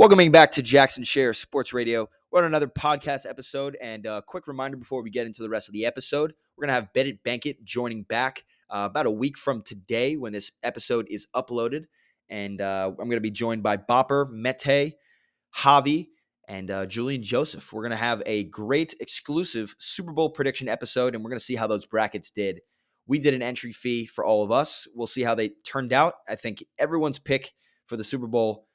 Welcoming back to Jackson Sher Sports Radio. We're on another podcast episode, and a quick reminder before we get into the rest of the episode, we're gonna have Bet It Bank It joining back uh, about a week from today when this episode is uploaded, and uh, I'm gonna be joined by Bopper, Mete, Javi, and uh, Julian Joseph. We're gonna have a great exclusive Super Bowl prediction episode, and we're gonna see how those brackets did. We did an entry fee for all of us. We'll see how they turned out. I think everyone's pick for the Super Bowl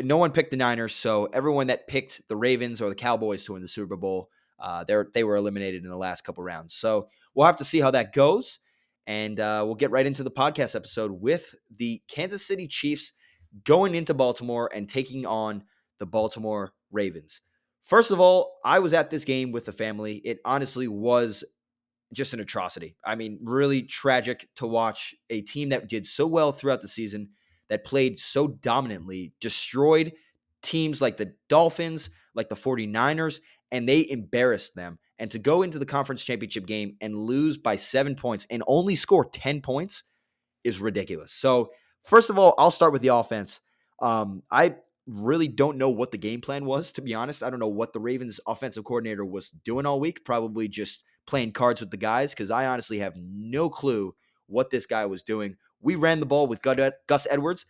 no one picked the Niners, so everyone that picked the Ravens or the Cowboys to win the Super Bowl, uh, they were eliminated in the last couple rounds. So we'll have to see how that goes, and uh, we'll get right into the podcast episode with the Kansas City Chiefs going into Baltimore and taking on the Baltimore Ravens. First of all, I was at this game with the family. It honestly was just an atrocity. I mean, really tragic to watch a team that did so well throughout the season that played so dominantly, destroyed teams like the Dolphins, like the 49ers, and they embarrassed them. And to go into the conference championship game and lose by seven points and only score 10 points is ridiculous. So, first of all, I'll start with the offense. Um, I really don't know what the game plan was, to be honest. I don't know what the Ravens offensive coordinator was doing all week, probably just playing cards with the guys, because I honestly have no clue what this guy was doing we ran the ball with Gus Edwards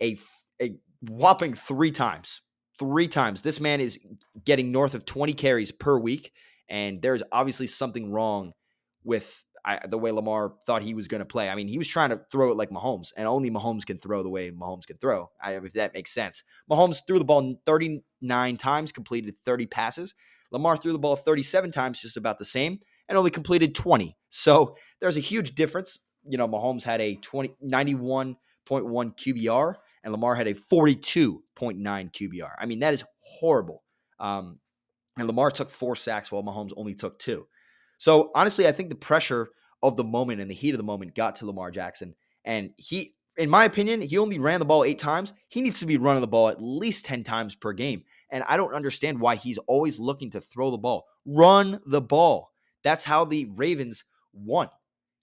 a, a whopping three times. Three times. This man is getting north of 20 carries per week. And there's obviously something wrong with I, the way Lamar thought he was going to play. I mean, he was trying to throw it like Mahomes, and only Mahomes can throw the way Mahomes can throw. I, if that makes sense. Mahomes threw the ball 39 times, completed 30 passes. Lamar threw the ball 37 times, just about the same, and only completed 20. So there's a huge difference you know, Mahomes had a 20, 91.1 QBR and Lamar had a 42.9 QBR. I mean, that is horrible. Um, and Lamar took four sacks while Mahomes only took two. So honestly, I think the pressure of the moment and the heat of the moment got to Lamar Jackson. And he, in my opinion, he only ran the ball eight times. He needs to be running the ball at least 10 times per game. And I don't understand why he's always looking to throw the ball. Run the ball. That's how the Ravens won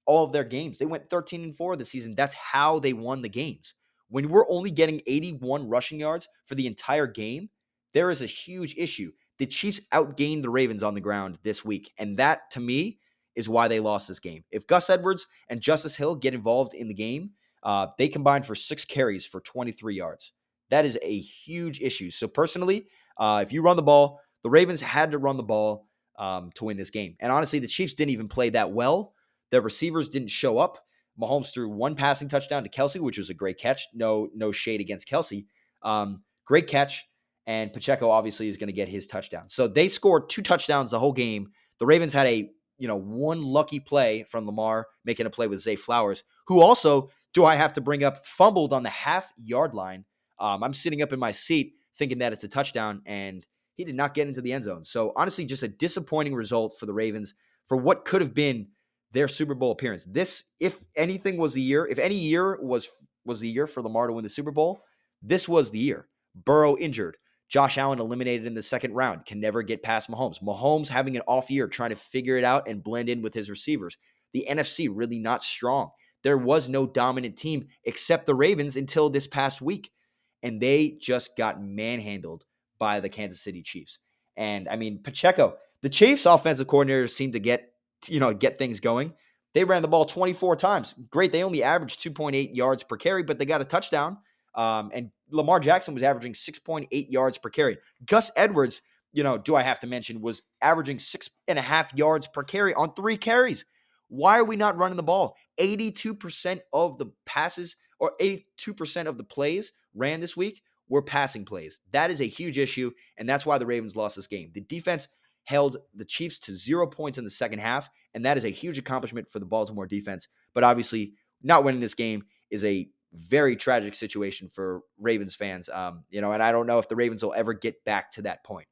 all of their games. They went 13 and 4 this season. That's how they won the games. When we're only getting 81 rushing yards for the entire game, there is a huge issue. The Chiefs outgained the Ravens on the ground this week, and that to me is why they lost this game. If Gus Edwards and Justice Hill get involved in the game, uh, they combined for six carries for 23 yards. That is a huge issue. So personally, uh, if you run the ball, the Ravens had to run the ball um, to win this game. And honestly, the Chiefs didn't even play that well. The receivers didn't show up. Mahomes threw one passing touchdown to Kelce, which was a great catch. No, no shade against Kelce. Um, great catch. And Pacheco obviously is going to get his touchdown. So they scored two touchdowns the whole game. The Ravens had a you know one lucky play from Lamar making a play with Zay Flowers, who also do I have to bring up fumbled on the half yard line. Um, I'm sitting up in my seat thinking that it's a touchdown, and he did not get into the end zone. So honestly, just a disappointing result for the Ravens for what could have been their Super Bowl appearance. This, if anything, was the year. If any year was was the year for Lamar to win the Super Bowl, this was the year. Burrow injured. Josh Allen eliminated in the second round, can never get past Mahomes. Mahomes having an off year, trying to figure it out and blend in with his receivers. The NFC really not strong. There was no dominant team except the Ravens until this past week. And they just got manhandled by the Kansas City Chiefs. And I mean, Pacheco, the Chiefs offensive coordinator seemed to get you know, get things going. They ran the ball 24 times. Great. They only averaged 2.8 yards per carry, but they got a touchdown. Um, and Lamar Jackson was averaging 6.8 yards per carry. Gus Edwards, you know, do I have to mention, was averaging six and a half yards per carry on three carries. Why are we not running the ball? 82% of the passes or 82% of the plays ran this week were passing plays. That is a huge issue, and that's why the Ravens lost this game. The defense held the Chiefs to zero points in the second half, and that is a huge accomplishment for the Baltimore defense. But obviously, not winning this game is a very tragic situation for Ravens fans. Um, you know, and I don't know if the Ravens will ever get back to that point.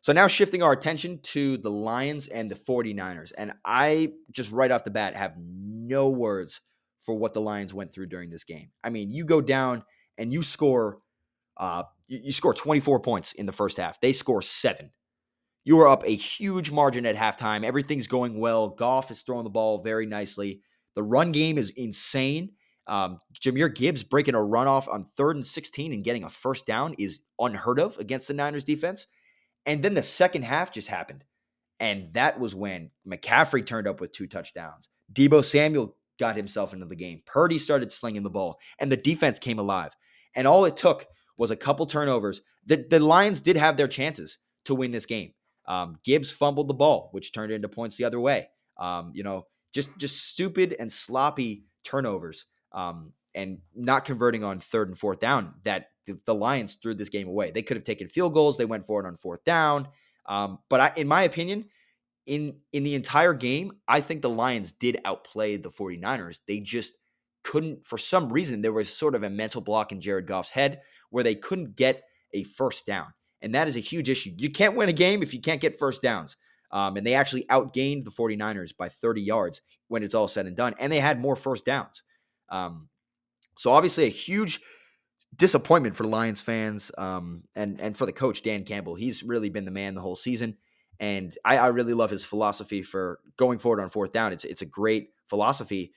So now shifting our attention to the Lions and the 49ers. And I just right off the bat have no words for what the Lions went through during this game. I mean, you go down and you score uh, you, you score 24 points in the first half. They score seven. You are up a huge margin at halftime. Everything's going well. Goff is throwing the ball very nicely. The run game is insane. Um, Jahmyr Gibbs breaking a runoff on third and 16 and getting a first down is unheard of against the Niners defense. And then the second half just happened. And that was when McCaffrey turned up with two touchdowns. Deebo Samuel got himself into the game. Purdy started slinging the ball, and the defense came alive. And all it took was a couple turnovers. The, the Lions did have their chances to win this game. Um, Gibbs fumbled the ball, which turned into points the other way. Um, you know, just just stupid and sloppy turnovers, um, and not converting on third and fourth down. That the, the, Lions threw this game away. They could have taken field goals. They went for it on fourth down. Um, but I, in my opinion, in in the entire game, I think the Lions did outplay the 49ers. They just couldn't, for some reason, there was sort of a mental block in Jared Goff's head where they couldn't get a first down. And that is a huge issue. You can't win a game if you can't get first downs. Um, and they actually outgained the 49ers by 30 yards when it's all said and done. And they had more first downs. Um, so obviously a huge disappointment for Lions fans um, and, and for the coach, Dan Campbell. He's really been the man the whole season. And I, I really love his philosophy for going forward on fourth down. It's it's a great philosophy,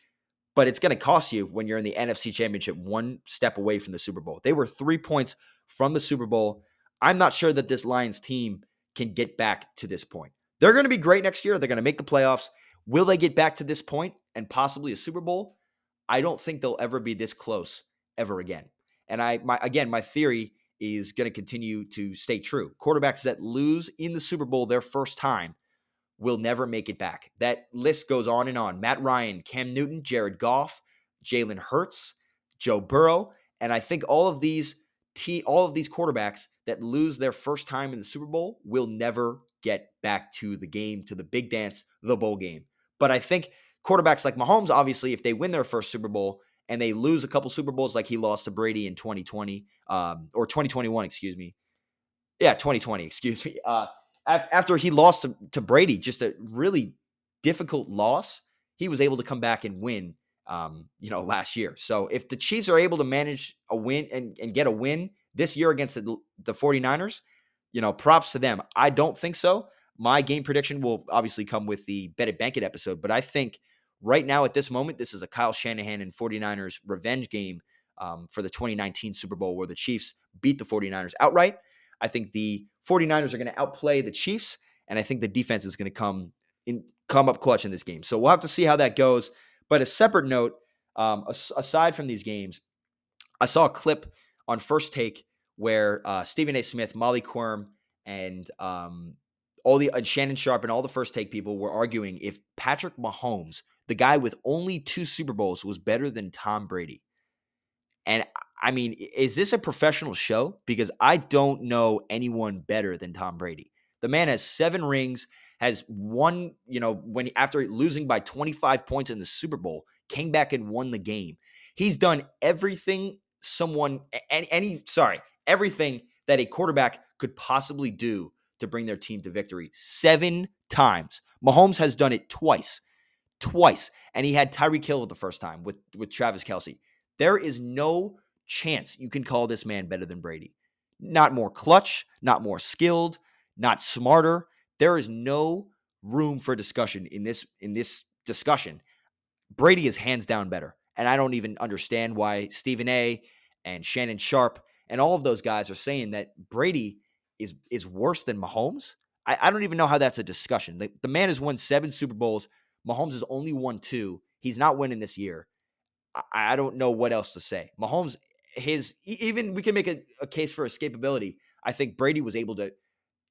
but it's going to cost you when you're in the NFC Championship one step away from the Super Bowl. They were three points from the Super Bowl. I'm not sure that this Lions team can get back to this point. They're going to be great next year. They're going to make the playoffs. Will they get back to this point and possibly a Super Bowl? I don't think they'll ever be this close ever again. And I, my again, my theory is going to continue to stay true. Quarterbacks that lose in the Super Bowl their first time will never make it back. That list goes on and on. Matt Ryan, Cam Newton, Jared Goff, Jalen Hurts, Joe Burrow, and I think all of these t all of these quarterbacks that lose their first time in the Super Bowl will never get back to the game, to the big dance, the bowl game. But I think quarterbacks like Mahomes, obviously, if they win their first Super Bowl, and they lose a couple Super Bowls like he lost to Brady in 2020 um, or 2021, excuse me. Yeah, 2020, excuse me. Uh, after he lost to, to, Brady, just a really difficult loss, he was able to come back and win, um, you know, last year. So if the Chiefs are able to manage a win and, and get a win this year against the, the 49ers, you know, props to them. I don't think so. My game prediction will obviously come with the Bet It Bank It episode, but I think – right now at this moment, this is a Kyle Shanahan and 49ers revenge game um, for the 2019 Super Bowl where the Chiefs beat the 49ers outright. I think the 49ers are going to outplay the Chiefs, and I think the defense is going to come in come up clutch in this game. So we'll have to see how that goes. But a separate note, um, aside from these games, I saw a clip on First Take where uh, Stephen A. Smith, Molly Qerim, and um, all the and Shannon Sharpe and all the First Take people were arguing if Patrick Mahomes the guy with only two Super Bowls was better than Tom Brady. And I mean, is this a professional show? Because I don't know anyone better than Tom Brady. The man has seven rings, has won, you know, when after losing by 25 points in the Super Bowl, came back and won the game. He's done everything someone any, any sorry, everything that a quarterback could possibly do to bring their team to victory. Seven times. Mahomes has done it twice twice, and he had Tyreek Hill the first time with with Travis Kelce. There is no chance you can call this man better than Brady. Not more clutch, not more skilled, not smarter. There is no room for discussion in this in this discussion. Brady is hands down better. And I don't even understand why Stephen A and Shannon Sharpe and all of those guys are saying that Brady is is worse than Mahomes. I, I don't even know how that's a discussion. The, the man has won seven Super Bowls Mahomes has only won two. He's not winning this year. I, I don't know what else to say. Mahomes, his even we can make a, a case for escapability. I think Brady was able to,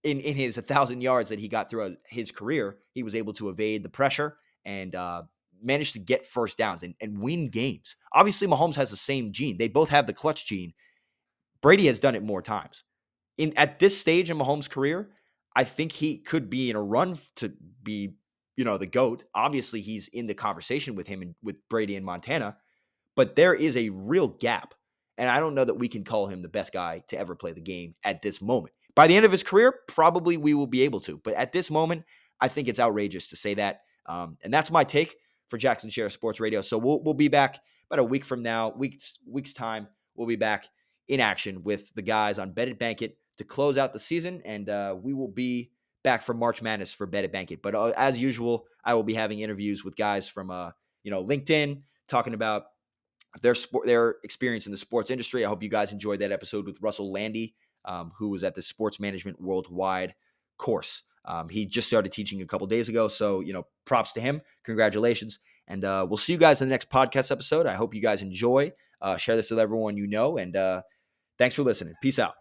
in in his thousand yards that he got throughout his career, he was able to evade the pressure and uh, manage to get first downs and, and win games. Obviously, Mahomes has the same gene. They both have the clutch gene. Brady has done it more times. In at this stage in Mahomes' career, I think he could be in a run to be you know, the GOAT. Obviously, he's in the conversation with him and with Brady and Montana, but there is a real gap. And I don't know that we can call him the best guy to ever play the game at this moment. By the end of his career, probably we will be able to. But at this moment, I think it's outrageous to say that. Um, and that's my take for Jackson Sheriff Sports Radio. So we'll we'll be back about a week from now, weeks weeks time. We'll be back in action with the guys on Bet It Bank It to close out the season, and uh, we will be back for March Madness for Bet It Bank It. But uh, as usual, I will be having interviews with guys from uh, you know LinkedIn talking about their sport, their experience in the sports industry. I hope you guys enjoyed that episode with Russell Landy, um, who was at the Sports Management Worldwide course. Um, he just started teaching a couple days ago, so you know, props to him. Congratulations, and uh, we'll see you guys in the next podcast episode. I hope you guys enjoy. Uh, share this with everyone you know, and uh, thanks for listening. Peace out.